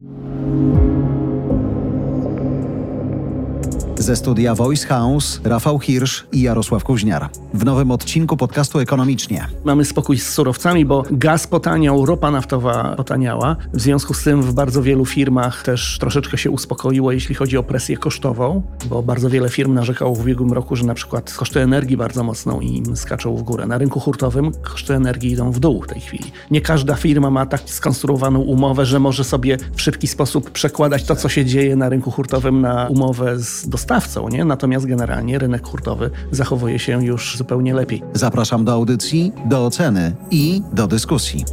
you Ze studia Voice House Rafał Hirsch i Jarosław Kuźniar. W nowym odcinku podcastu Ekonomicznie. Mamy spokój z surowcami, bo gaz potaniał, ropa naftowa potaniała. W związku z tym w bardzo wielu firmach też troszeczkę się uspokoiło, jeśli chodzi o presję kosztową, bo bardzo wiele firm narzekało w ubiegłym roku, że na przykład koszty energii bardzo mocno im skaczą w górę. Na rynku hurtowym koszty energii idą w dół w tej chwili. Nie każda firma ma tak skonstruowaną umowę, że może sobie w szybki sposób przekładać to, co się dzieje na rynku hurtowym na umowę z dostawcą dostawcą, nie? Natomiast generalnie rynek hurtowy zachowuje się już zupełnie lepiej. Zapraszam do audycji, do oceny i do dyskusji.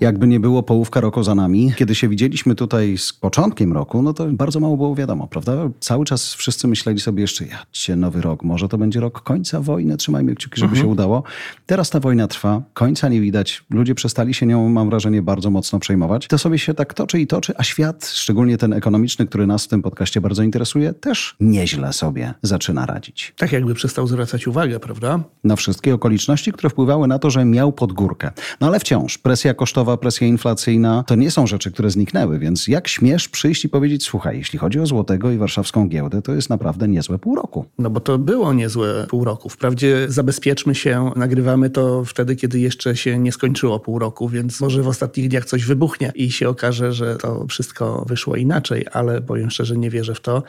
Jakby nie było połówka roku za nami, kiedy się widzieliśmy tutaj z początkiem roku, no to bardzo mało było wiadomo, prawda? Cały czas wszyscy myśleli sobie jeszcze, ja cię nowy rok, może to będzie rok końca wojny, trzymajmy kciuki, żeby mhm. się udało. Teraz ta wojna trwa, końca nie widać, ludzie przestali się nią, mam wrażenie, bardzo mocno przejmować. To sobie się tak toczy i toczy, a świat, szczególnie ten ekonomiczny, który nas w tym podcaście bardzo interesuje, też nieźle sobie zaczyna radzić. Tak jakby przestał zwracać uwagę, prawda? Na wszystkie okoliczności, które wpływały na to, że miał podgórkę. No ale wciąż presja kosztowa presja inflacyjna, to nie są rzeczy, które zniknęły, więc jak śmiesz przyjść i powiedzieć, słuchaj, jeśli chodzi o złotego i warszawską giełdę, to jest naprawdę niezłe pół roku. No bo to było niezłe pół roku. Wprawdzie zabezpieczmy się, nagrywamy to wtedy, kiedy jeszcze się nie skończyło pół roku, więc może w ostatnich dniach coś wybuchnie i się okaże, że to wszystko wyszło inaczej, ale powiem szczerze, nie wierzę w to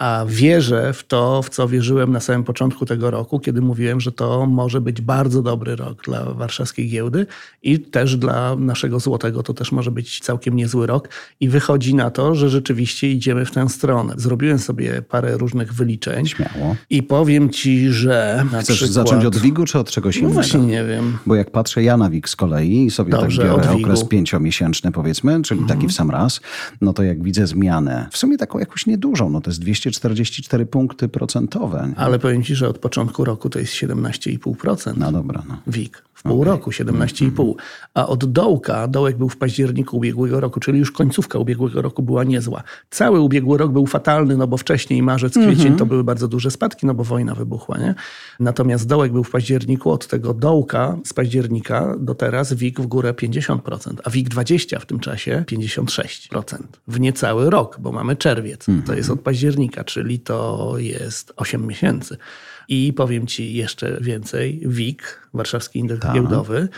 a wierzę w to, w co wierzyłem na samym początku tego roku, kiedy mówiłem, że to może być bardzo dobry rok dla warszawskiej giełdy i też dla naszego złotego to też może być całkiem niezły rok. I wychodzi na to, że rzeczywiście idziemy w tę stronę. Zrobiłem sobie parę różnych wyliczeń. Śmiało. I powiem ci, że. Chcesz przykład... zacząć od WIG-u czy od czegoś no innego? No właśnie nie wiem. Bo jak patrzę ja na WIG z kolei i sobie tak Dobrze, tak biorę okres pięciomiesięczny, powiedzmy, czyli mhm. taki w sam raz, no to jak widzę zmianę, w sumie taką jakąś niedużą, no to jest 200 244 punkty procentowe. Nie? Ale powiem ci, że od początku roku to jest 17,5%. No dobra. No. WIG. W pół okay. roku 17,5. A od dołka, dołek był w październiku ubiegłego roku, czyli już końcówka ubiegłego roku była niezła. Cały ubiegły rok był fatalny, no bo wcześniej marzec, kwiecień mm -hmm. to były bardzo duże spadki, no bo wojna wybuchła, nie? Natomiast dołek był w październiku, od tego dołka z października do teraz WIG w górę 50%, a WIG 20 w tym czasie 56%. W niecały rok, bo mamy czerwiec, mm -hmm. to jest od października, czyli to jest 8 miesięcy. I powiem Ci jeszcze więcej, WIG, Warszawski Indeks Ta. Giełdowy,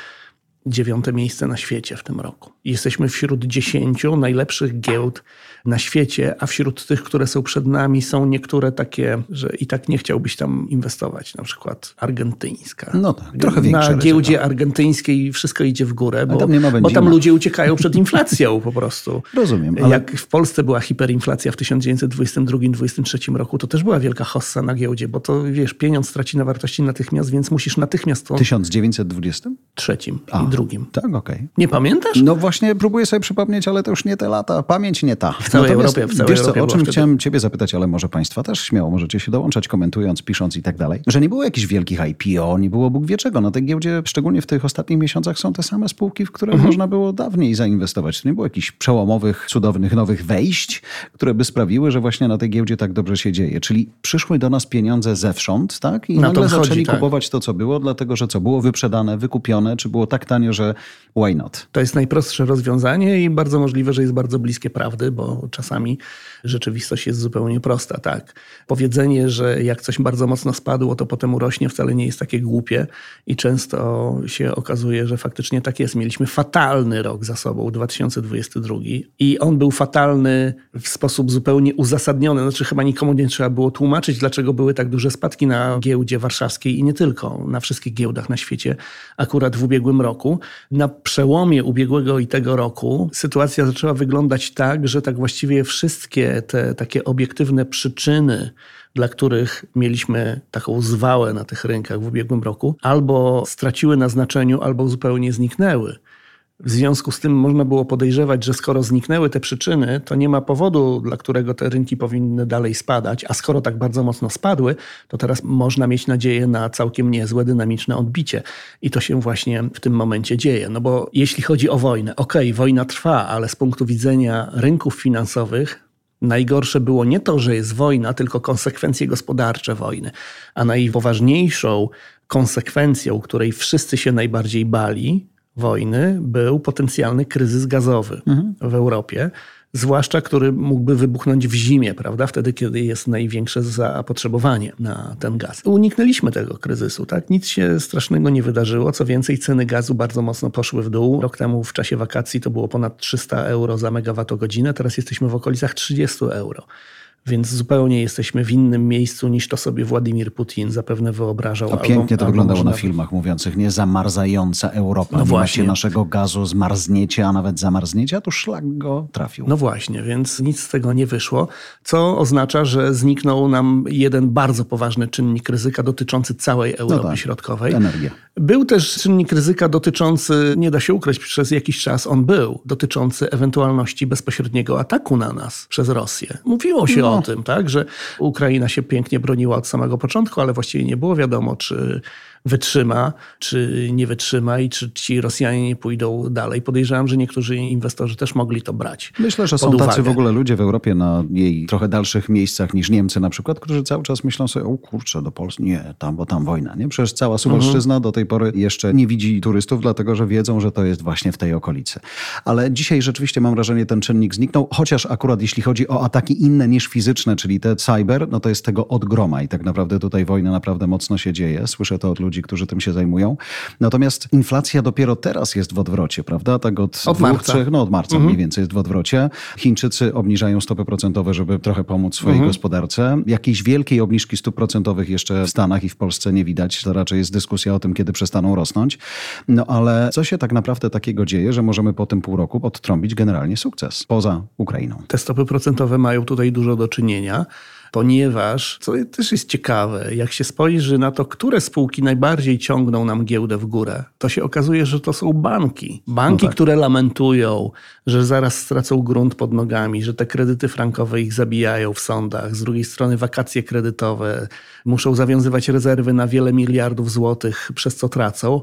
dziewiąte miejsce na świecie w tym roku. Jesteśmy wśród dziesięciu najlepszych giełd na świecie, a wśród tych, które są przed nami, są niektóre takie, że i tak nie chciałbyś tam inwestować, na przykład argentyńska. No tak, trochę większe. Na giełdzie argentyńskiej wszystko idzie w górę, bo tam, bo tam ludzie uciekają przed inflacją po prostu. Rozumiem. Ale... Jak w Polsce była hiperinflacja w 1922-1923 roku, to też była wielka hossa na giełdzie, bo to wiesz, pieniądz traci na wartości natychmiast, więc musisz natychmiast to... 1920? Trzecim a, i drugim. Tak, okej. Okay. Nie pamiętasz? No właśnie próbuję sobie przypomnieć, ale to już nie te lata. Pamięć nie ta. W całej Natomiast, Europie. W całej wiesz Europie co, o czym wtedy... chciałem ciebie zapytać, ale może państwa też śmiało możecie się dołączać, komentując, pisząc i tak dalej, że nie było jakichś wielkich IPO, nie było Bóg wie czego. Na tej giełdzie, szczególnie w tych ostatnich miesiącach, są te same spółki, w które mhm. można było dawniej zainwestować. To nie było jakichś przełomowych, cudownych, nowych wejść, które by sprawiły, że właśnie na tej giełdzie tak dobrze się dzieje. Czyli przyszły do nas pieniądze zewsząd, tak? I na nagle zaczęli tak. kupować to, co było, dlatego że co było wyprzedane, wykupione, czy było tak że why not? To jest najprostsze rozwiązanie i bardzo możliwe, że jest bardzo bliskie prawdy, bo czasami rzeczywistość jest zupełnie prosta. Tak. Powiedzenie, że jak coś bardzo mocno spadło, to potem urośnie, wcale nie jest takie głupie i często się okazuje, że faktycznie tak jest. Mieliśmy fatalny rok za sobą, 2022 i on był fatalny w sposób zupełnie uzasadniony. Znaczy chyba nikomu nie trzeba było tłumaczyć, dlaczego były tak duże spadki na giełdzie warszawskiej i nie tylko, na wszystkich giełdach na świecie akurat w ubiegłym roku. Na przełomie ubiegłego i tego roku sytuacja zaczęła wyglądać tak, że tak właściwie wszystkie te takie obiektywne przyczyny, dla których mieliśmy taką zwałę na tych rynkach w ubiegłym roku, albo straciły na znaczeniu, albo zupełnie zniknęły. W związku z tym można było podejrzewać, że skoro zniknęły te przyczyny, to nie ma powodu, dla którego te rynki powinny dalej spadać, a skoro tak bardzo mocno spadły, to teraz można mieć nadzieję na całkiem niezłe, dynamiczne odbicie. I to się właśnie w tym momencie dzieje. No bo jeśli chodzi o wojnę, okej, okay, wojna trwa, ale z punktu widzenia rynków finansowych, Najgorsze było nie to, że jest wojna, tylko konsekwencje gospodarcze wojny. A najpoważniejszą konsekwencją, której wszyscy się najbardziej bali, wojny, był potencjalny kryzys gazowy mhm. w Europie zwłaszcza który mógłby wybuchnąć w zimie, prawda? Wtedy, kiedy jest największe zapotrzebowanie na ten gaz. Uniknęliśmy tego kryzysu, tak? Nic się strasznego nie wydarzyło. Co więcej, ceny gazu bardzo mocno poszły w dół. Rok temu w czasie wakacji to było ponad 300 euro za megawattogodzinę, teraz jesteśmy w okolicach 30 euro. Więc zupełnie jesteśmy w innym miejscu niż to sobie Władimir Putin zapewne wyobrażał. To pięknie to wyglądało na filmach mówiących, nie zamarzająca Europa. No właśnie. naszego gazu zmarzniecie, a nawet zamarzniecie, a tu szlak go trafił. No właśnie, więc nic z tego nie wyszło, co oznacza, że zniknął nam jeden bardzo poważny czynnik ryzyka dotyczący całej Europy no tak, Środkowej. Energia. Był też czynnik ryzyka dotyczący, nie da się ukryć, przez jakiś czas on był, dotyczący ewentualności bezpośredniego ataku na nas przez Rosję. Mówiło się no. o tym, tak, że Ukraina się pięknie broniła od samego początku, ale właściwie nie było wiadomo, czy wytrzyma, czy nie wytrzyma i czy ci Rosjanie nie pójdą dalej. Podejrzewam, że niektórzy inwestorzy też mogli to brać. Myślę, że są uwagę. tacy w ogóle ludzie w Europie na jej trochę dalszych miejscach niż Niemcy na przykład, którzy cały czas myślą sobie, o kurczę, do Polski, nie, tam, bo tam wojna, nie? Przecież cała Suwalszczyzna mhm. do tej pory jeszcze nie widzi turystów, dlatego że wiedzą, że to jest właśnie w tej okolicy. Ale dzisiaj rzeczywiście mam wrażenie, ten czynnik zniknął, chociaż akurat jeśli chodzi o ataki inne niż fizyczne, czyli te cyber, no to jest tego od groma i tak naprawdę tutaj wojna naprawdę mocno się dzieje. Słyszę to od ludzi, którzy tym się zajmują. Natomiast inflacja dopiero teraz jest w odwrocie, prawda? Tak od, od dwóch, marca. trzech, no od marca mhm. mniej więcej jest w odwrocie. Chińczycy obniżają stopy procentowe, żeby trochę pomóc swojej mhm. gospodarce. Jakiejś wielkiej obniżki stóp procentowych jeszcze w Stanach i w Polsce nie widać. To raczej jest dyskusja o tym, kiedy przestaną rosnąć. No ale co się tak naprawdę takiego dzieje, że możemy po tym pół roku odtrąbić generalnie sukces poza Ukrainą? Te stopy procentowe mają tutaj dużo do czynienia ponieważ, co też jest ciekawe, jak się spojrzy na to, które spółki najbardziej ciągną nam giełdę w górę, to się okazuje, że to są banki. Banki, no tak. które lamentują, że zaraz stracą grunt pod nogami, że te kredyty frankowe ich zabijają w sądach. Z drugiej strony wakacje kredytowe, muszą zawiązywać rezerwy na wiele miliardów złotych, przez co tracą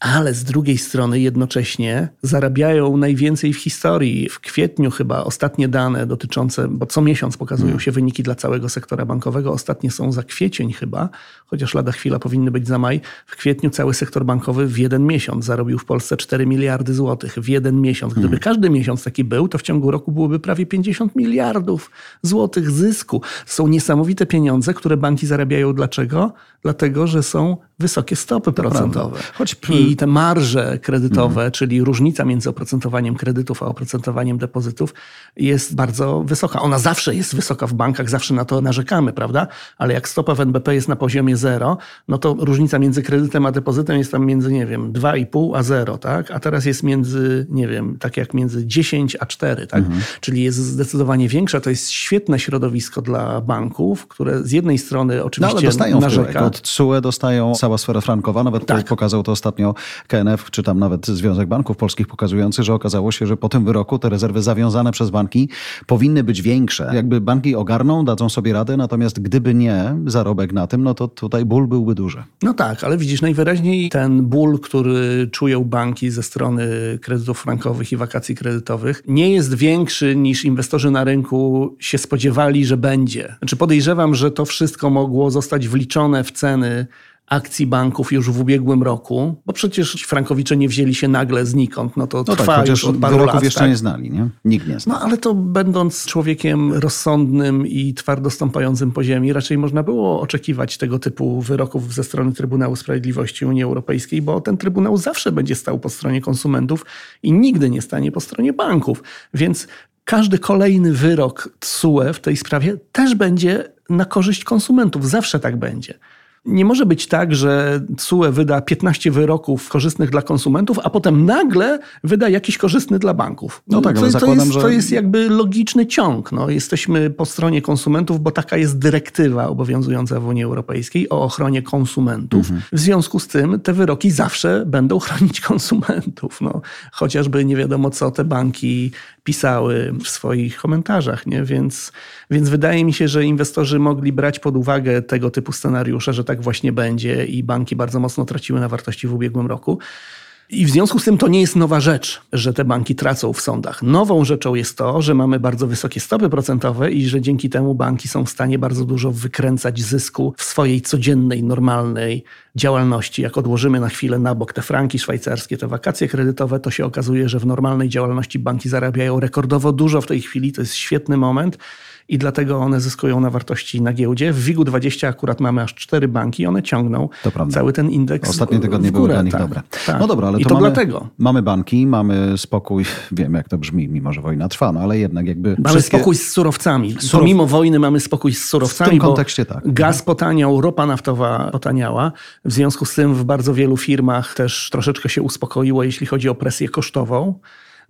ale z drugiej strony jednocześnie zarabiają najwięcej w historii. W kwietniu chyba ostatnie dane dotyczące, bo co miesiąc pokazują hmm. się wyniki dla całego sektora bankowego, ostatnie są za kwiecień chyba, chociaż lada chwila powinny być za maj. W kwietniu cały sektor bankowy w jeden miesiąc zarobił w Polsce 4 miliardy złotych. W jeden miesiąc. Gdyby hmm. każdy miesiąc taki był, to w ciągu roku byłoby prawie 50 miliardów złotych zysku. Są niesamowite pieniądze, które banki zarabiają. Dlaczego? Dlatego, że są wysokie stopy procentowe. Choć... I te marże kredytowe, mm. czyli różnica między oprocentowaniem kredytów a oprocentowaniem depozytów jest bardzo wysoka. Ona zawsze jest wysoka w bankach, zawsze na to narzekamy, prawda? Ale jak stopa w NBP jest na poziomie zero, no to różnica między kredytem a depozytem jest tam między, nie wiem, 2,5 a 0, tak? A teraz jest między, nie wiem, tak jak między 10 a 4, tak? Mm. Czyli jest zdecydowanie większa. To jest świetne środowisko dla banków, które z jednej strony oczywiście no, ale dostają narzeka. Od TSUE dostają cała sfera frankowa, nawet tak. pokazał to ostatnio KNF, czy tam nawet Związek Banków Polskich pokazujący, że okazało się, że po tym wyroku te rezerwy zawiązane przez banki powinny być większe. Jakby banki ogarną, dadzą sobie radę, natomiast gdyby nie zarobek na tym, no to tutaj ból byłby duży. No tak, ale widzisz, najwyraźniej ten ból, który czują banki ze strony kredytów frankowych i wakacji kredytowych, nie jest większy niż inwestorzy na rynku się spodziewali, że będzie. Znaczy podejrzewam, że to wszystko mogło zostać wliczone w ceny akcji banków już w ubiegłym roku, bo przecież frankowicze nie wzięli się nagle znikąd, no to no trwa tak, już od paru lat. jeszcze tak? nie znali, nie? Nikt nie zna. No ale to będąc człowiekiem rozsądnym i twardo stąpającym po ziemi, raczej można było oczekiwać tego typu wyroków ze strony Trybunału Sprawiedliwości Unii Europejskiej, bo ten Trybunał zawsze będzie stał po stronie konsumentów i nigdy nie stanie po stronie banków. Więc każdy kolejny wyrok TSUE w tej sprawie też będzie na korzyść konsumentów. Zawsze tak będzie. Nie może być tak, że CUE wyda 15 wyroków korzystnych dla konsumentów, a potem nagle wyda jakiś korzystny dla banków. No tak, to, ale zakładam, to, jest, że... to jest jakby logiczny ciąg. No, jesteśmy po stronie konsumentów, bo taka jest dyrektywa obowiązująca w Unii Europejskiej o ochronie konsumentów. Mhm. W związku z tym te wyroki zawsze będą chronić konsumentów. No, chociażby nie wiadomo, co te banki pisały w swoich komentarzach. Nie? Więc, więc wydaje mi się, że inwestorzy mogli brać pod uwagę tego typu scenariusze, że tak właśnie będzie i banki bardzo mocno traciły na wartości w ubiegłym roku. I w związku z tym to nie jest nowa rzecz, że te banki tracą w sądach. Nową rzeczą jest to, że mamy bardzo wysokie stopy procentowe i że dzięki temu banki są w stanie bardzo dużo wykręcać zysku w swojej codziennej, normalnej działalności. Jak odłożymy na chwilę na bok te franki szwajcarskie, te wakacje kredytowe, to się okazuje, że w normalnej działalności banki zarabiają rekordowo dużo w tej chwili. To jest świetny moment i dlatego one zyskują na wartości na giełdzie. W WIG-20 akurat mamy aż cztery banki one ciągną cały ten indeks Ostatnie tygodnie były dla nich tak, dobre. Tak. No dobra, ale I to, to mamy, dlatego. mamy banki, mamy spokój, wiem jak to brzmi, mimo że wojna trwa, no ale jednak jakby Mamy wszystkie... spokój z surowcami. Surow- Pomimo wojny mamy spokój z surowcami, W tym kontekście tak. gaz potaniał, ropa naftowa potaniała. W związku z tym w bardzo wielu firmach też troszeczkę się uspokoiło, jeśli chodzi o presję kosztową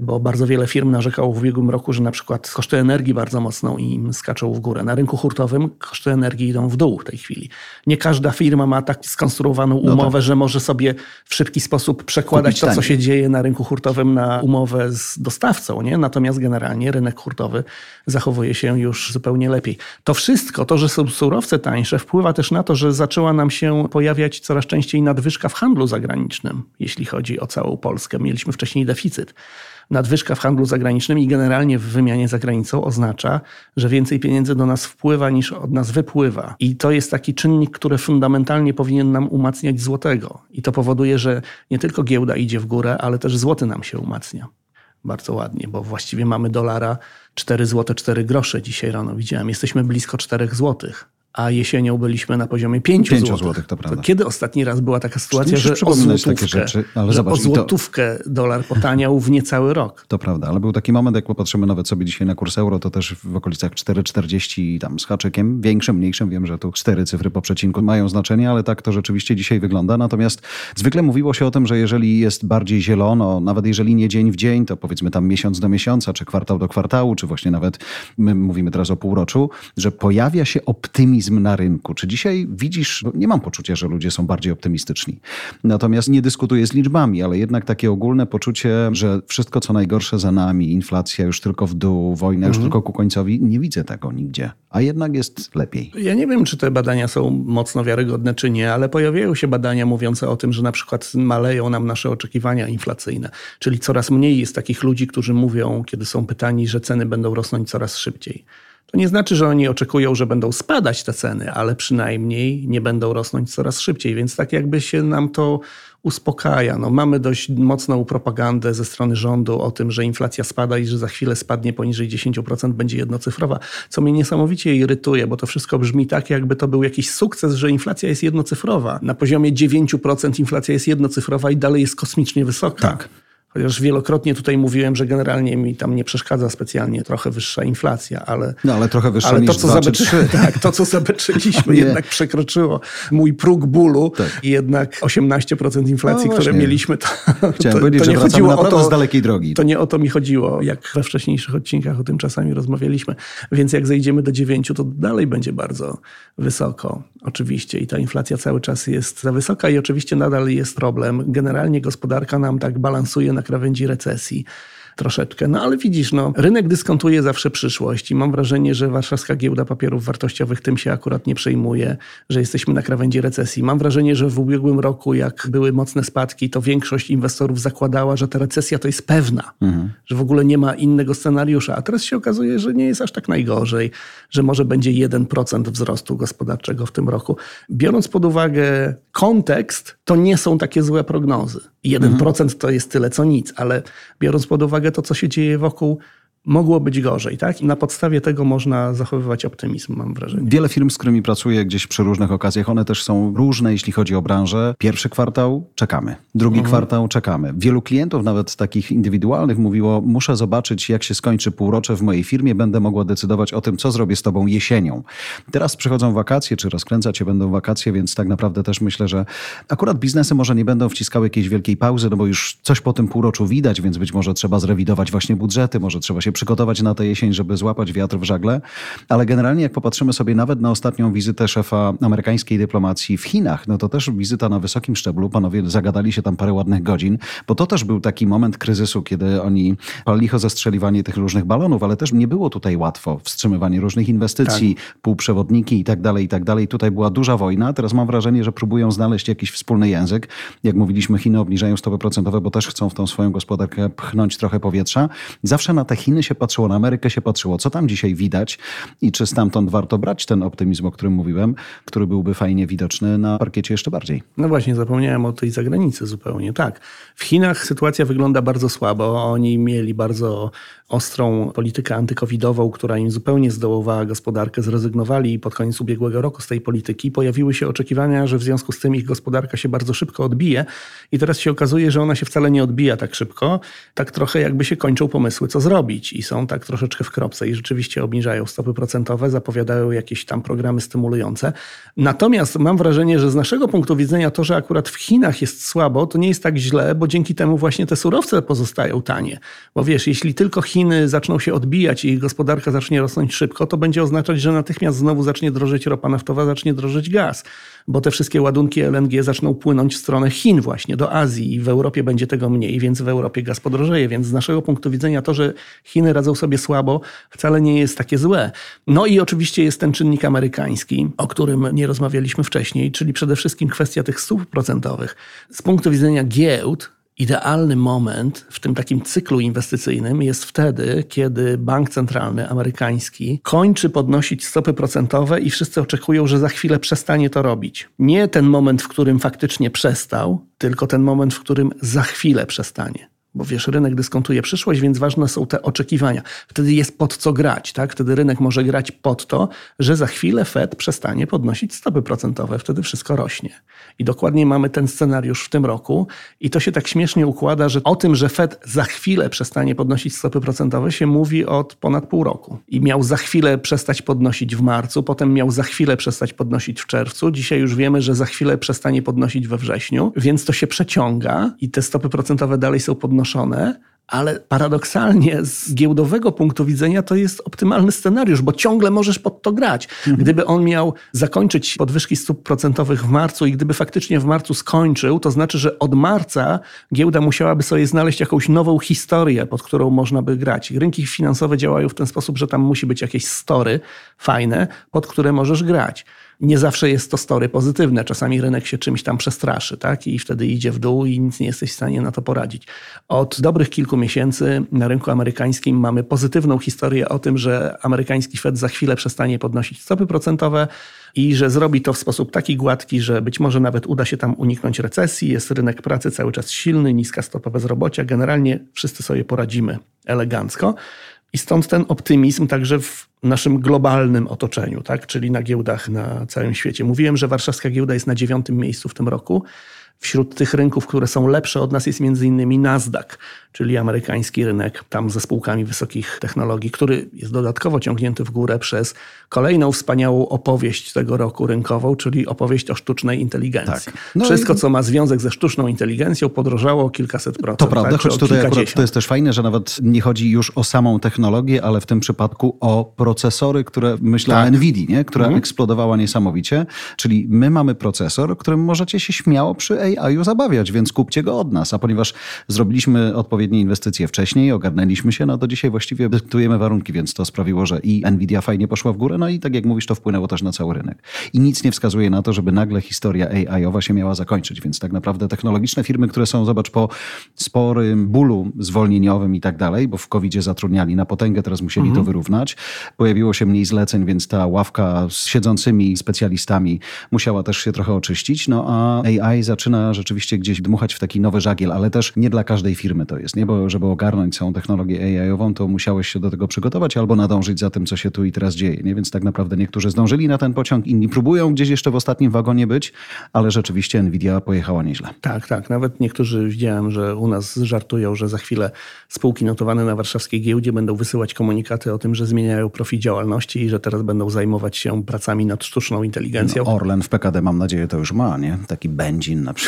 bo bardzo wiele firm narzekało w ubiegłym roku, że na przykład koszty energii bardzo mocno im skaczą w górę. Na rynku hurtowym koszty energii idą w dół w tej chwili. Nie każda firma ma tak skonstruowaną No umowę, że może sobie w szybki sposób przekładać Kupić to, co się dzieje na rynku hurtowym na umowę z dostawcą. Nie? Natomiast generalnie rynek hurtowy zachowuje się już zupełnie lepiej. To wszystko, to, że są surowce tańsze, wpływa też na to, że zaczęła nam się pojawiać coraz częściej nadwyżka w handlu zagranicznym, jeśli chodzi o całą Polskę. Mieliśmy wcześniej deficyt nadwyżka w handlu zagranicznym i generalnie w wymianie za granicą oznacza, że więcej pieniędzy do nas wpływa niż od nas wypływa. I to jest taki czynnik, który fundamentalnie powinien nam umacniać złotego. I to powoduje, że nie tylko giełda idzie w górę, ale też złoty nam się umacnia. Bardzo ładnie, bo właściwie mamy dolara 4 zł 4 grosze dzisiaj rano widziałem. Jesteśmy blisko 4 złotych. A jesienią byliśmy na poziomie 5 Pięciu złotych. złotych, to prawda. kiedy ostatni raz była taka sytuacja, że o złotówkę, takie rzeczy, ale że zobacz, o i to- złotówkę dolar potaniał w niecały rok? To prawda, ale był taki moment, jak popatrzymy nawet sobie dzisiaj na kurs euro, to też w okolicach 4,40 tam z haczykiem, większym, mniejszym. Wiem, że tu cztery cyfry po przecinku mają znaczenie, ale tak to rzeczywiście dzisiaj wygląda. Natomiast zwykle mówiło się o tym, że jeżeli jest bardziej zielono, nawet jeżeli nie dzień w dzień, to powiedzmy tam miesiąc do miesiąca, czy kwartał do kwartału, czy właśnie nawet my mówimy teraz o półroczu, że pojawia się optymizm na rynku. Czy dzisiaj widzisz, bo nie mam poczucia, że ludzie są bardziej optymistyczni. Natomiast nie dyskutuję z liczbami, ale jednak takie ogólne poczucie, że wszystko co najgorsze za nami, inflacja już tylko w dół, wojna już tylko ku końcowi, nie widzę tego nigdzie. A jednak jest lepiej. Ja nie wiem, czy te badania są mocno wiarygodne, czy nie, ale pojawiają się badania mówiące o tym, że na przykład maleją nam nasze oczekiwania inflacyjne. Czyli coraz mniej jest takich ludzi, którzy mówią, kiedy są pytani, że ceny będą rosnąć coraz szybciej. To nie znaczy, że oni oczekują, że będą spadać te ceny, ale przynajmniej nie będą rosnąć coraz szybciej, więc tak jakby się nam to uspokaja. No, mamy dość mocną propagandę ze strony rządu o tym, że inflacja spada i że za chwilę spadnie poniżej 10%, będzie jednocyfrowa, co mnie niesamowicie irytuje, bo to wszystko brzmi tak, jakby to był jakiś sukces, że inflacja jest jednocyfrowa. Na poziomie 9% inflacja jest jednocyfrowa i dalej jest kosmicznie wysoka. Tak. Chociaż wielokrotnie tutaj mówiłem, że generalnie mi tam nie przeszkadza specjalnie trochę wyższa inflacja, ale No ale trochę wyższa ale niż to, co zabeczy... tak, to, co zabeczyliśmy, jednak przekroczyło mój próg bólu Tak. i jednak 18% inflacji, No które mieliśmy, to, Chciałem to, powiedzieć, to że nie wracamy chodziło o to, z dalekiej drogi. to nie o to mi chodziło, jak we wcześniejszych odcinkach o tym czasami rozmawialiśmy. Więc jak zejdziemy do 9, to dalej będzie bardzo wysoko, oczywiście. I ta inflacja cały czas jest za wysoka i oczywiście nadal jest problem. Generalnie gospodarka nam tak balansuje na krawędzi recesji. Troszeczkę. No ale widzisz, no, rynek dyskontuje zawsze przyszłość i mam wrażenie, że warszawska giełda papierów wartościowych tym się akurat nie przejmuje, że jesteśmy na krawędzi recesji. Mam wrażenie, że w ubiegłym roku, jak były mocne spadki, to większość inwestorów zakładała, że ta recesja to jest pewna, że w ogóle nie ma innego scenariusza. A teraz się okazuje, że nie jest aż tak najgorzej, że może będzie 1% wzrostu gospodarczego w tym roku. Biorąc pod uwagę kontekst, to nie są takie złe prognozy. 1% to jest tyle co nic, ale biorąc pod uwagę to, co się dzieje wokół, mogło być gorzej, tak? I na podstawie tego można zachowywać optymizm, mam wrażenie. Wiele firm, z którymi pracuję gdzieś przy różnych okazjach, one też są różne, jeśli chodzi o branżę. Pierwszy kwartał czekamy, drugi kwartał czekamy. Wielu klientów, nawet takich indywidualnych, mówiło: Muszę zobaczyć, jak się skończy półrocze w mojej firmie, będę mogła decydować o tym, co zrobię z tobą jesienią. Teraz przychodzą wakacje, czy rozkręcać się będą wakacje, więc tak naprawdę też myślę, że akurat biznesy może nie będą wciskały jakiejś wielkiej pauzy, no bo już coś po tym półroczu widać, więc być może trzeba zrewidować właśnie budżety, może trzeba się przygotować na tę jesień, żeby złapać wiatr w żagle. Ale generalnie jak popatrzymy sobie nawet na ostatnią wizytę szefa amerykańskiej dyplomacji w Chinach, no to też wizyta na wysokim szczeblu. Panowie zagadali się tam parę ładnych godzin, bo to też był taki moment kryzysu, kiedy oni licho zestrzeliwanie tych różnych balonów, ale też nie było tutaj łatwo. Wstrzymywanie różnych inwestycji, tak. półprzewodniki i tak dalej, i tak dalej. Tutaj była duża wojna. Teraz mam wrażenie, że próbują znaleźć jakiś wspólny język. Jak mówiliśmy, Chiny obniżają stopy procentowe, bo też chcą w tą swoją gospodarkę pchnąć trochę powietrza. Zawsze na te Chiny się patrzyło, na Amerykę się patrzyło. Co tam dzisiaj widać i czy stamtąd warto brać ten optymizm, o którym mówiłem, który byłby fajnie widoczny na parkiecie jeszcze bardziej. No właśnie, zapomniałem o tej zagranicy zupełnie. Tak. W Chinach sytuacja wygląda bardzo słabo. Oni mieli bardzo ostrą politykę antykowidową, która im zupełnie zdołowała gospodarkę, zrezygnowali pod koniec ubiegłego roku z tej polityki pojawiły się oczekiwania, że w związku z tym ich gospodarka się bardzo szybko odbije i teraz się okazuje, że ona się wcale nie odbija tak szybko, tak trochę jakby się kończą pomysły, co zrobić i są tak troszeczkę w kropce i rzeczywiście obniżają stopy procentowe, zapowiadają jakieś tam programy stymulujące. Natomiast mam wrażenie, że z naszego punktu widzenia to, że akurat w Chinach jest słabo, to nie jest tak źle, bo dzięki temu właśnie te surowce pozostają tanie. Bo wiesz, jeśli tylko Chiny zaczną się odbijać i gospodarka zacznie rosnąć szybko, to będzie oznaczać, że natychmiast znowu zacznie drożeć ropa naftowa, zacznie drożeć gaz, bo te wszystkie ładunki LNG zaczną płynąć w stronę Chin właśnie, do Azji i w Europie będzie tego mniej, więc w Europie gaz podrożeje. Więc z naszego punktu widzenia to, że Chiny radzą sobie słabo, wcale nie jest takie złe. No i oczywiście jest ten czynnik amerykański, o którym nie rozmawialiśmy wcześniej, czyli przede wszystkim kwestia tych stóp procentowych. Z punktu widzenia giełd, Idealny moment w tym takim cyklu inwestycyjnym jest wtedy, kiedy bank centralny amerykański kończy podnosić stopy procentowe i wszyscy oczekują, że za chwilę przestanie to robić. Nie ten moment, w którym faktycznie przestał, tylko ten moment, w którym za chwilę przestanie bo wiesz, rynek dyskontuje przyszłość, więc ważne są te oczekiwania. Wtedy jest pod co grać, tak? Wtedy rynek może grać pod to, że za chwilę Fed przestanie podnosić stopy procentowe, wtedy wszystko rośnie. I dokładnie mamy ten scenariusz w tym roku i to się tak śmiesznie układa, że o tym, że Fed za chwilę przestanie podnosić stopy procentowe się mówi od ponad pół roku. I miał za chwilę przestać podnosić w marcu, potem miał za chwilę przestać podnosić w czerwcu. Dzisiaj już wiemy, że za chwilę przestanie podnosić we wrześniu, więc to się przeciąga i te stopy procentowe dalej są podnoszone podnoszone, ale paradoksalnie z giełdowego punktu widzenia to jest optymalny scenariusz, bo ciągle możesz pod to grać. Mhm. Gdyby on miał zakończyć podwyżki stóp procentowych w marcu i gdyby faktycznie w marcu skończył, to znaczy, że od marca giełda musiałaby sobie znaleźć jakąś nową historię, pod którą można by grać. Rynki finansowe działają w ten sposób, że tam musi być jakieś story fajne, pod które możesz grać nie zawsze jest to story pozytywne. Czasami rynek się czymś tam przestraszy, tak? I wtedy idzie w dół i nic nie jesteś w stanie na to poradzić. Od dobrych kilku miesięcy na rynku amerykańskim mamy pozytywną historię o tym, że amerykański Fed za chwilę przestanie podnosić stopy procentowe i że zrobi to w sposób taki gładki, że być może nawet uda się tam uniknąć recesji. Jest rynek pracy cały czas silny, niska stopa bezrobocia. Generalnie wszyscy sobie poradzimy elegancko. I stąd ten optymizm także w naszym globalnym otoczeniu, tak? czyli na giełdach na całym świecie. Mówiłem, że warszawska giełda jest na dziewiątym miejscu w tym roku. Wśród tych rynków, które są lepsze od nas jest między innymi Nasdaq, czyli amerykański rynek, tam ze spółkami wysokich technologii, który jest dodatkowo ciągnięty w górę przez kolejną wspaniałą opowieść tego roku rynkową, czyli opowieść o sztucznej inteligencji. Tak. No Wszystko, i... co ma związek ze sztuczną inteligencją, podrożało kilkaset procent. To prawda, tak? choć tutaj akurat to jest też fajne, że nawet nie chodzi już o samą technologię, ale w tym przypadku o procesory, które myślę tak. o NVIDII, nie? która mhm. eksplodowała niesamowicie. Czyli my mamy procesor, którym możecie się śmiało przy AI-u zabawiać, więc kupcie go od nas. A ponieważ zrobiliśmy odpowiednie inwestycje wcześniej, ogarnęliśmy się, no to dzisiaj właściwie dyktujemy warunki, więc to sprawiło, że i Nvidia fajnie poszła w górę, no i tak jak mówisz, to wpłynęło też na cały rynek. I nic nie wskazuje na to, żeby nagle historia AI-owa się miała zakończyć, więc tak naprawdę technologiczne firmy, które są, zobacz, po sporym bólu zwolnieniowym i tak dalej, bo w covid zatrudniali na potęgę, teraz musieli mhm. to wyrównać. Pojawiło się mniej zleceń, więc ta ławka z siedzącymi specjalistami musiała też się trochę oczyścić, no a AI zaczyna rzeczywiście gdzieś dmuchać w taki nowy żagiel, ale też nie dla każdej firmy to jest, nie? Bo żeby ogarnąć całą technologię AI-ową, to musiałeś się do tego przygotować albo nadążyć za tym, co się tu i teraz dzieje, nie? Więc tak naprawdę niektórzy zdążyli na ten pociąg, inni próbują gdzieś jeszcze w ostatnim wagonie być, ale rzeczywiście Nvidia pojechała nieźle. Tak, tak. Nawet niektórzy widziałem, że u nas żartują, że za chwilę spółki notowane na warszawskiej giełdzie będą wysyłać komunikaty o tym, że zmieniają profil działalności i że teraz będą zajmować się pracami nad sztuczną inteligencją. No, Orlen w PKD mam nadzieję to już ma, nie? Taki benzin na przykład.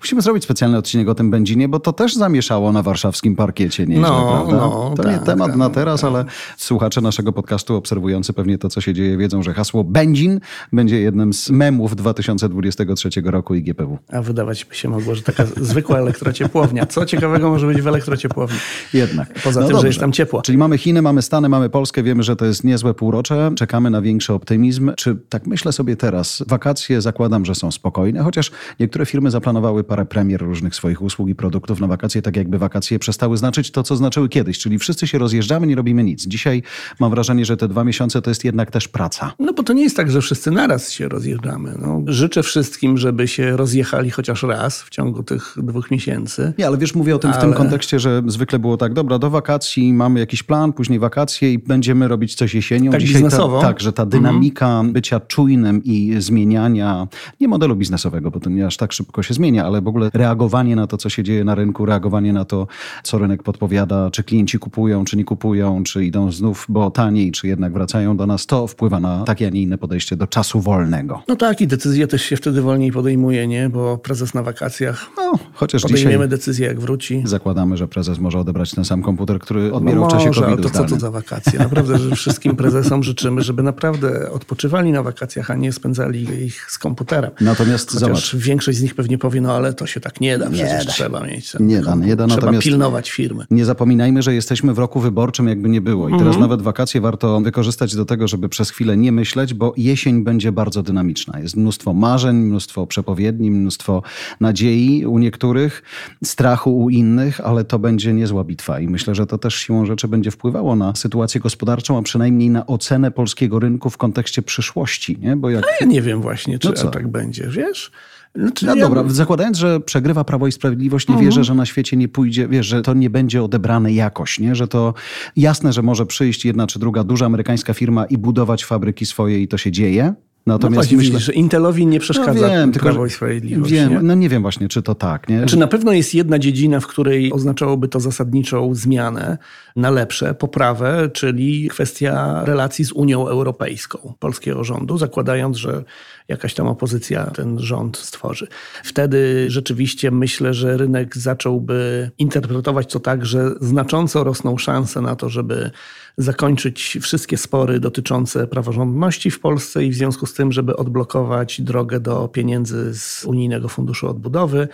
Musimy zrobić specjalny odcinek o tym Będzinie, bo to też zamieszało na warszawskim parkiecie nieźle, No, prawda? no, to nie tak, temat tak, na teraz, tak. ale słuchacze naszego podcastu obserwujący pewnie to, co się dzieje, wiedzą, że hasło Będzin będzie jednym z memów 2023 roku i GPW. A wydawać by się mogło, że taka zwykła elektrociepłownia. Co ciekawego może być w elektrociepłowni? Jednak. Poza No tym, że dobrze. jest tam ciepło. Czyli mamy Chiny, mamy Stany, mamy Polskę, wiemy, że to jest niezłe półrocze, czekamy na większy optymizm. Czy tak myślę sobie teraz, wakacje zakładam, że są spokojne, chociaż niektóre firmy zaplanowały parę premier różnych swoich usług i produktów na wakacje, tak jakby wakacje przestały znaczyć to, co znaczyły kiedyś, czyli wszyscy się rozjeżdżamy, nie robimy nic. Dzisiaj mam wrażenie, że te dwa miesiące to jest jednak też praca. No bo to nie jest tak, że wszyscy naraz się rozjeżdżamy. No, życzę wszystkim, żeby się rozjechali chociaż raz w ciągu tych dwóch miesięcy. Nie, ale wiesz, mówię o tym w tym Ale- kontekście, że zwykle było tak, dobra, do wakacji mamy jakiś plan, później wakacje i będziemy robić coś jesienią. Tak Dzisiaj biznesowo? Ta, tak, że ta dynamika bycia czujnym i zmieniania, nie modelu biznesowego, bo to nie aż tak szybko się zmienia, ale w ogóle reagowanie na to, co się dzieje na rynku, reagowanie na to, co rynek podpowiada, czy klienci kupują, czy nie kupują, czy idą znów, bo taniej, czy jednak wracają do nas, to wpływa na takie, a nie inne podejście do czasu wolnego. No tak, i decyzje też się wtedy wolniej podejmuje, nie? Bo prezes na wakacjach No, chociaż podejmiemy dzisiaj decyzję, jak wróci. zakładamy, że prezes może odebrać ten sam komputer, który odbierał w czasie No może, ale to co to za wakacje? Naprawdę, że wszystkim prezesom życzymy, żeby naprawdę odpoczywali na wakacjach, a nie spędzali ich z komputerem. Natomiast Chociaż zobacz, większość z nich pewnie powie, no ale to się tak nie da, przecież da. trzeba mieć ten Nie da, nie da, Trzeba natomiast- pilnować firmy. Nie zapominajmy, że jesteśmy w roku wyborczym, jakby nie było. I teraz Mhm. nawet wakacje warto wykorzystać do tego, żeby przez chwilę nie myśleć, bo jesień będzie bardzo dynamiczna. Jest mnóstwo marzeń, mnóstwo przepowiedni, mnóstwo nadziei u niektórych, strachu u innych, ale to będzie niezła bitwa. I myślę, że to też siłą rzeczy będzie wpływało na sytuację gospodarczą, a przynajmniej na ocenę polskiego rynku w kontekście przyszłości. Nie? Bo jak Ja nie wiem właśnie, czy No co? tak będzie, wiesz? Znaczy, No ja- dobra, zakładając, że przegrywa Prawo i Sprawiedliwość, nie wierzę, że na świecie nie pójdzie, wiesz, że to nie będzie odebrane jakoś, nie? Że to jasne, że może przyjść jedna czy druga duża amerykańska firma i budować fabryki swoje i to się dzieje. No Natomiast właśnie, myślę, widzisz, że Intelowi nie przeszkadza wiem, tylko, Prawo i Sprawiedliwość. Wiem, nie? no nie wiem właśnie, czy to tak, nie? Czy na pewno jest jedna dziedzina, w której oznaczałoby to zasadniczą zmianę na lepsze, poprawę, czyli kwestia relacji z Unią Europejską polskiego rządu, zakładając, że jakaś tam opozycja ten rząd stworzy. Wtedy rzeczywiście myślę, że rynek zacząłby interpretować to tak, że znacząco rosną szanse na to, żeby zakończyć wszystkie spory dotyczące praworządności w Polsce i w związku z tym, żeby odblokować drogę do pieniędzy z Unijnego Funduszu Odbudowy.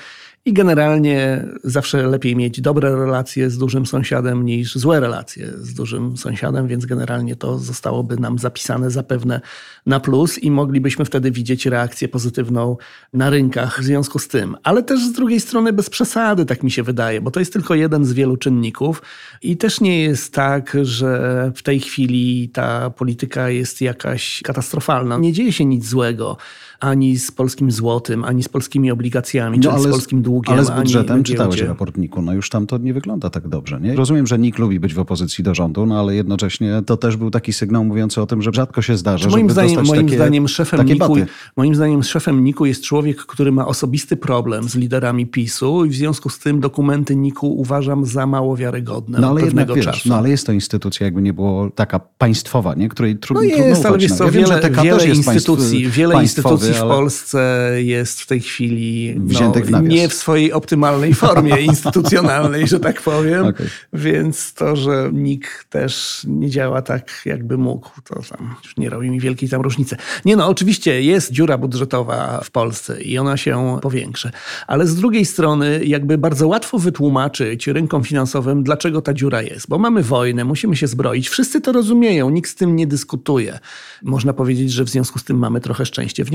I generalnie zawsze lepiej mieć dobre relacje z dużym sąsiadem niż złe relacje z dużym sąsiadem, więc generalnie to zostałoby nam zapisane zapewne na plus i moglibyśmy wtedy widzieć reakcję pozytywną na rynkach w związku z tym. Ale też z drugiej strony bez przesady, tak mi się wydaje, bo to jest tylko jeden z wielu czynników i też nie jest tak, że w tej chwili ta polityka jest jakaś katastrofalna. Nie dzieje się nic złego ani z polskim złotem, ani z polskimi obligacjami, czy z polskim długiem. No, Ale z budżetem czytałeś giełdzie. raport NIK-u. No już tam to nie wygląda tak dobrze. Nie? Rozumiem, że NIK lubi być w opozycji do rządu, no ale jednocześnie to też był taki sygnał mówiący o tym, że rzadko się zdarza, Moim żeby zdaniem, moim takie, zdaniem szefem Niku, baty. moim zdaniem szefem Niku jest człowiek, który ma osobisty problem z liderami PiSu i w związku z tym dokumenty Niku uważam za mało wiarygodne No ale jednak wiesz, czasu. no ale jest to instytucja, jakby nie było taka państwowa, nie? której No trudno jest, ale ufać. wiesz no. co, ja wiem, wiele, wiele jest państw- instytucji, wiele instytucji w ale- Polsce jest w tej chwili no, w nie w swojej optymalnej formie instytucjonalnej, że tak powiem. Okej. Więc to, że NIK też nie działa tak, jakby mógł, to tam już nie robi mi wielkiej tam różnicy. Nie no, oczywiście jest dziura budżetowa w Polsce i ona się powiększy. Ale z drugiej strony jakby bardzo łatwo wytłumaczyć rynkom finansowym, dlaczego ta dziura jest. Bo mamy wojnę, musimy się zbroić. Wszyscy to rozumieją, nikt z tym nie dyskutuje. Można powiedzieć, że w związku z tym mamy trochę szczęście w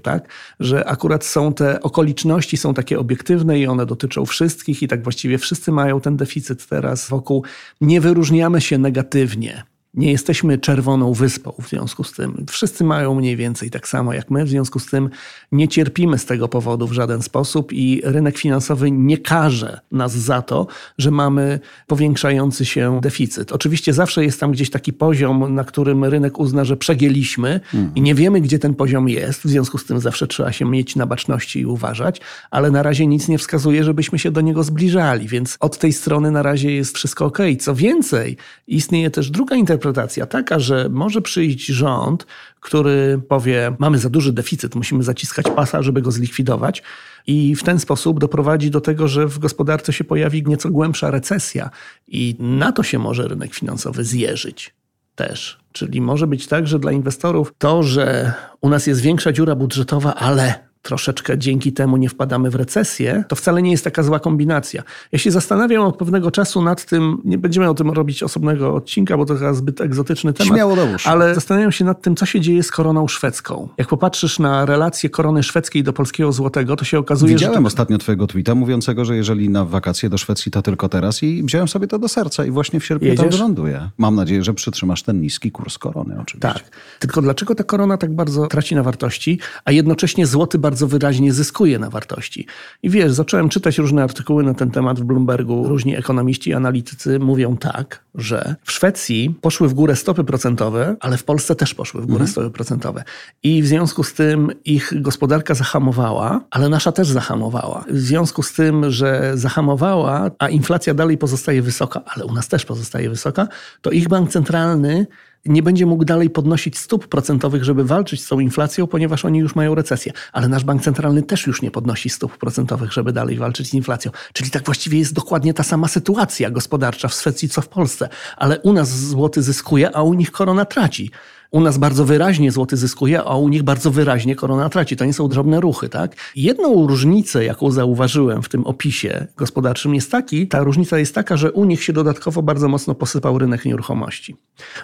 tak? Że akurat są te okoliczności, są takie obiektywne i one dotyczą wszystkich i tak właściwie wszyscy mają ten deficyt teraz wokół. Nie wyróżniamy się negatywnie. Nie jesteśmy czerwoną wyspą w związku z tym. Wszyscy mają mniej więcej tak samo jak my, w związku z tym nie cierpimy z tego powodu w żaden sposób i rynek finansowy nie karze nas za to, że mamy powiększający się deficyt. Oczywiście zawsze jest tam gdzieś taki poziom, na którym rynek uzna, że przegięliśmy i nie wiemy, gdzie ten poziom jest, w związku z tym zawsze trzeba się mieć na baczności i uważać, ale na razie nic nie wskazuje, żebyśmy się do niego zbliżali, więc od tej strony na razie jest wszystko ok. Co więcej, istnieje też druga interpretacja, interpretacja taka, że może przyjść rząd, który powie: Mamy za duży deficyt, musimy zaciskać pasa, żeby go zlikwidować. I w ten sposób doprowadzi do tego, że w gospodarce się pojawi nieco głębsza recesja, i na to się może rynek finansowy zjeżyć też. Czyli może być tak, że dla inwestorów to, że u nas jest większa dziura budżetowa, ale troszeczkę dzięki temu nie wpadamy w recesję, to wcale nie jest taka zła kombinacja. Ja się zastanawiam od pewnego czasu nad tym, nie będziemy o tym robić osobnego odcinka, bo to chyba zbyt egzotyczny temat, Śmiało dołóż. ale zastanawiam się nad tym, co się dzieje z koroną szwedzką. Jak popatrzysz na relację korony szwedzkiej do polskiego złotego, to się okazuje, Widziałem że... To... ostatnio twojego tweeta mówiącego, że jeżeli na wakacje do Szwecji, to tylko teraz i wziąłem sobie to do serca i właśnie w sierpniu tam wyląduję. Mam nadzieję, że przytrzymasz ten niski kurs korony oczywiście. Tak. Tylko dlaczego ta korona tak bardzo traci na wartości, a jednocześnie złoty bardzo wyraźnie zyskuje na wartości? I wiesz, zacząłem czytać różne artykuły na ten temat w Bloombergu. Różni ekonomiści i analitycy mówią tak, że w Szwecji poszły w górę stopy procentowe, ale w Polsce też poszły w górę stopy procentowe. I w związku z tym ich gospodarka zahamowała, ale nasza też zahamowała. W związku z tym, że zahamowała, a inflacja dalej pozostaje wysoka, ale u nas też pozostaje wysoka, to ich bank centralny nie będzie mógł dalej podnosić stóp procentowych, żeby walczyć z tą inflacją, ponieważ oni już mają recesję. Ale nasz bank centralny też już nie podnosi stóp procentowych, żeby dalej walczyć z inflacją. Czyli tak właściwie jest dokładnie ta sama sytuacja gospodarcza w Szwecji, co w Polsce. Ale u nas złoty zyskuje, a u nich korona traci. U nas bardzo wyraźnie złoty zyskuje, a u nich bardzo wyraźnie korona traci. To nie są drobne ruchy, tak? Jedną różnicę, jaką zauważyłem w tym opisie gospodarczym jest taki, ta różnica jest taka, że u nich się dodatkowo bardzo mocno posypał rynek nieruchomości.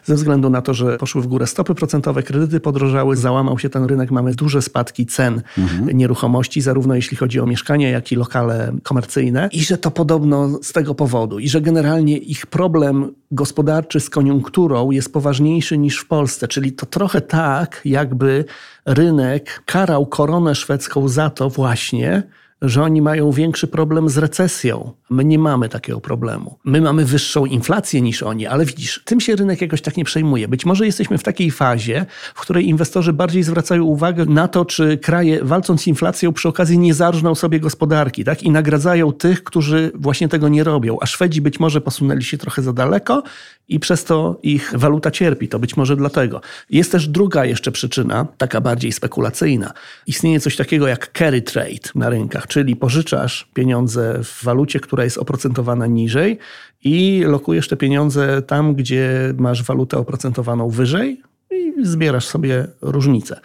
Ze względu na to, że poszły w górę stopy procentowe, kredyty podrożały, załamał się ten rynek, mamy duże spadki cen nieruchomości, zarówno jeśli chodzi o mieszkania, jak i lokale komercyjne i że to podobno z tego powodu i że generalnie ich problem gospodarczy z koniunkturą jest poważniejszy niż w Polsce, czyli to trochę tak, jakby rynek karał koronę szwedzką za to właśnie, że oni mają większy problem z recesją. My nie mamy takiego problemu. My mamy wyższą inflację niż oni, ale widzisz, tym się rynek jakoś tak nie przejmuje. Być może jesteśmy w takiej fazie, w której inwestorzy bardziej zwracają uwagę na to, czy kraje walcząc z inflacją przy okazji nie zarżną sobie gospodarki tak? i nagradzają tych, którzy właśnie tego nie robią. A Szwedzi być może posunęli się trochę za daleko i przez to ich waluta cierpi. To być może dlatego. Jest też druga jeszcze przyczyna, taka bardziej spekulacyjna. Istnieje coś takiego jak carry trade na rynkach, czyli pożyczasz pieniądze w walucie, która jest oprocentowana niżej i lokujesz te pieniądze tam, gdzie masz walutę oprocentowaną wyżej i zbierasz sobie różnicę.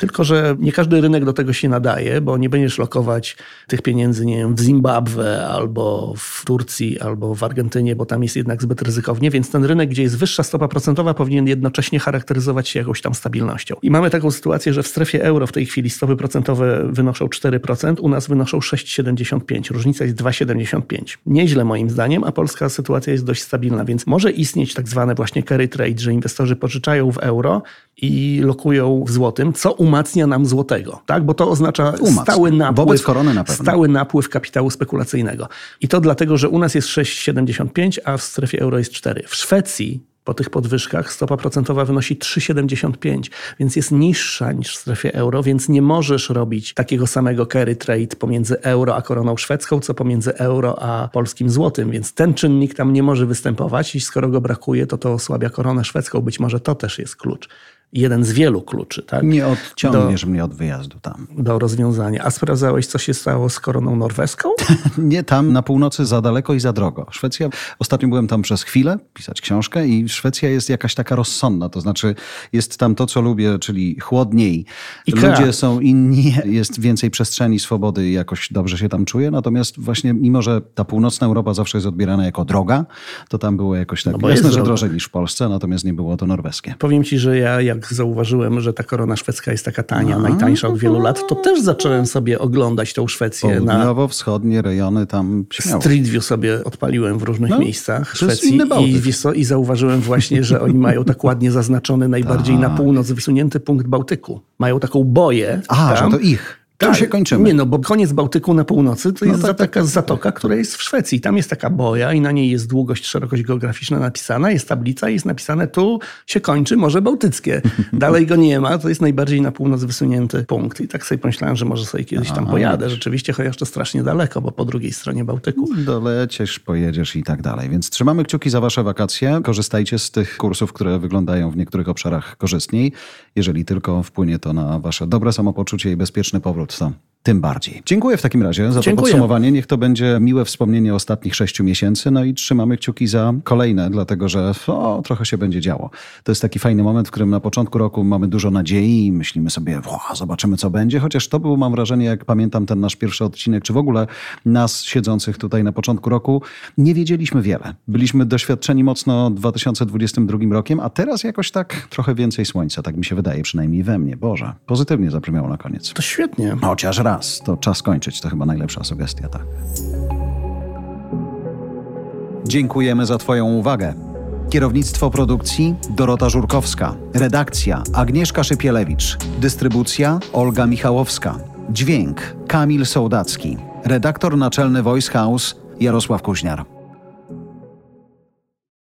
Tylko, że nie każdy rynek do tego się nadaje, bo nie będziesz lokować tych pieniędzy, nie wiem, w Zimbabwe albo w Turcji, albo w Argentynie, bo tam jest jednak zbyt ryzykownie, więc ten rynek, gdzie jest wyższa stopa procentowa, powinien jednocześnie charakteryzować się jakąś tam stabilnością. I mamy taką sytuację, że w strefie euro w tej chwili stopy procentowe wynoszą 4%, u nas wynoszą 6,75. Różnica jest 2,75. Nieźle moim zdaniem, a polska sytuacja jest dość stabilna, więc może istnieć tak zwane właśnie carry trade, że inwestorzy pożyczają w euro i lokują w złotym, co umacnia nam złotego, tak? bo to oznacza Umacnia. stały napływ, na stały napływ kapitału spekulacyjnego. I to dlatego, że u nas jest 6,75, a w strefie euro jest 4. W Szwecji po tych podwyżkach stopa procentowa wynosi 3,75, więc jest niższa niż w strefie euro, więc nie możesz robić takiego samego carry trade pomiędzy euro a koroną szwedzką, co pomiędzy euro a polskim złotym, więc ten czynnik tam nie może występować i skoro go brakuje, to to osłabia koronę szwedzką. Być może to też jest klucz. Jeden z wielu kluczy, tak? Nie odciągniesz mnie od wyjazdu tam. do rozwiązania. A sprawdzałeś, co się stało z koroną norweską? Nie tam na północy za daleko i za drogo. Szwecja, ostatnio byłem tam przez chwilę, pisać książkę i Szwecja jest jakaś taka rozsądna, to znaczy jest tam to, co lubię, czyli chłodniej. Ikea. Ludzie są inni, jest więcej przestrzeni, swobody i jakoś dobrze się tam czuję. Natomiast właśnie mimo, że ta północna Europa zawsze jest odbierana jako droga, to tam było jakoś tak, No jasne, że drożej niż w Polsce, natomiast nie było to norweskie. Powiem ci, że ja jak zauważyłem, że ta korona szwedzka jest taka tania, najtańsza od wielu lat, to też zacząłem sobie oglądać tą Szwecję na Południowo-wschodnie rejony tam śmiało. Street View sobie odpaliłem w różnych No, miejscach Szwecji i, wiesz co, i zauważyłem właśnie, że oni mają tak ładnie zaznaczony najbardziej na północ wysunięty punkt Bałtyku. Mają taką boję A, tam, że to ich. Tu się kończymy. Nie no, bo koniec Bałtyku na północy to No jest tak, tak, taka zatoka, która jest w Szwecji. Tam jest taka boja i na niej jest długość, szerokość geograficzna napisana, jest tablica i jest napisane tu się kończy Morze Bałtyckie. Dalej go nie ma, to jest najbardziej na północ wysunięty punkt. I tak sobie pomyślałem, że może sobie kiedyś tam pojadę. Rzeczywiście, chociaż to strasznie daleko, bo po drugiej stronie Bałtyku. Dolecisz, pojedziesz i tak dalej. Więc trzymamy kciuki za wasze wakacje. Korzystajcie z tych kursów, które wyglądają w niektórych obszarach korzystniej. Jeżeli tylko wpłynie to na wasze dobre samopoczucie i bezpieczny powrót, to tym bardziej. Dziękuję w takim razie za to Dziękuję. podsumowanie. Niech to będzie miłe wspomnienie ostatnich sześciu miesięcy. No i trzymamy kciuki za kolejne, dlatego że o, trochę się będzie działo. To jest taki fajny moment, w którym na początku roku mamy dużo nadziei i myślimy sobie, zobaczymy co będzie. Chociaż to był, mam wrażenie, jak pamiętam ten nasz pierwszy odcinek, czy w ogóle nas siedzących tutaj na początku roku, nie wiedzieliśmy wiele. Byliśmy doświadczeni mocno 2022 rokiem, a teraz jakoś tak trochę więcej słońca, tak mi się wydaje, przynajmniej we mnie. Boże, pozytywnie zabrzmiało na koniec. To świetnie. Chociaż raz, to czas kończyć, to chyba najlepsza sugestia, tak. Dziękujemy za Twoją uwagę. Kierownictwo produkcji Dorota Żurkowska, redakcja Agnieszka Szypielewicz, dystrybucja Olga Michałowska, dźwięk Kamil Sołdacki, redaktor naczelny Voice House Jarosław Kuźniar.